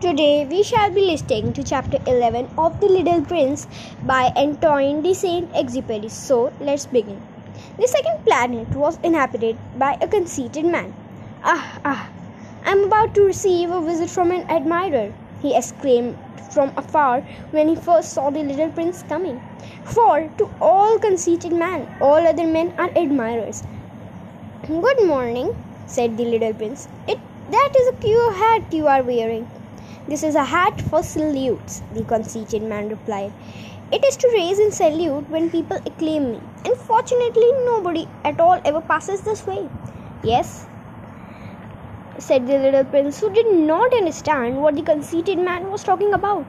Today we shall be listening to chapter 11 of The Little Prince by Antoine de Saint Exupéry. So let's begin. The second planet was inhabited by a conceited man. Ah, ah, I'm about to receive a visit from an admirer, he exclaimed from afar when he first saw the little prince coming. For to all conceited men, all other men are admirers. Good morning, said the little prince. It that is a queer hat you are wearing. This is a hat for salutes, the conceited man replied. It is to raise and salute when people acclaim me, and fortunately, nobody at all ever passes this way. Yes, said the little prince, who did not understand what the conceited man was talking about.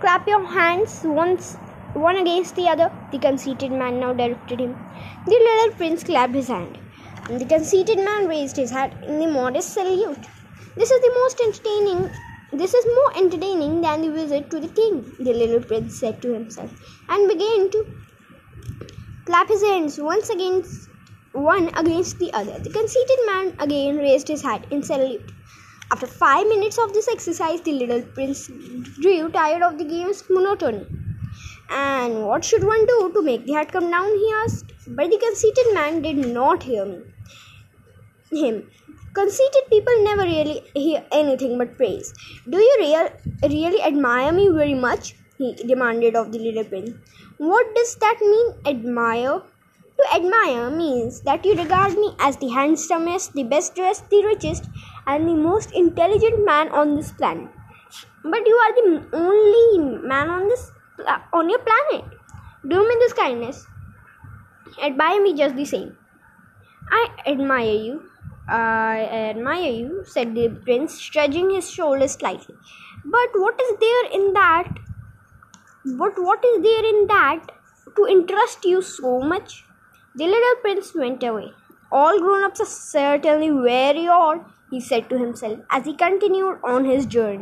Clap your hands once one against the other, the conceited man now directed him. The little prince clapped his hand. And the conceited man raised his hat in the modest salute. This is the most entertaining this is more entertaining than the visit to the king, the little prince said to himself, and began to clap his hands once against one against the other. The conceited man again raised his hat in salute. After five minutes of this exercise, the little prince grew tired of the game's monotony. And what should one do to make the hat come down? he asked. But the conceited man did not hear me. Him. Conceited people never really hear anything but praise. Do you real, really admire me very much? he demanded of the little prince. What does that mean, admire? To admire means that you regard me as the handsomest, the best dressed, the richest, and the most intelligent man on this planet. But you are the only man on this on your planet. Do me this kindness. Admire me just the same. I admire you, I admire you, said the prince, shrugging his shoulders slightly. But what is there in that? But what is there in that to interest you so much? The little prince went away. All grown ups are certainly very odd, he said to himself as he continued on his journey.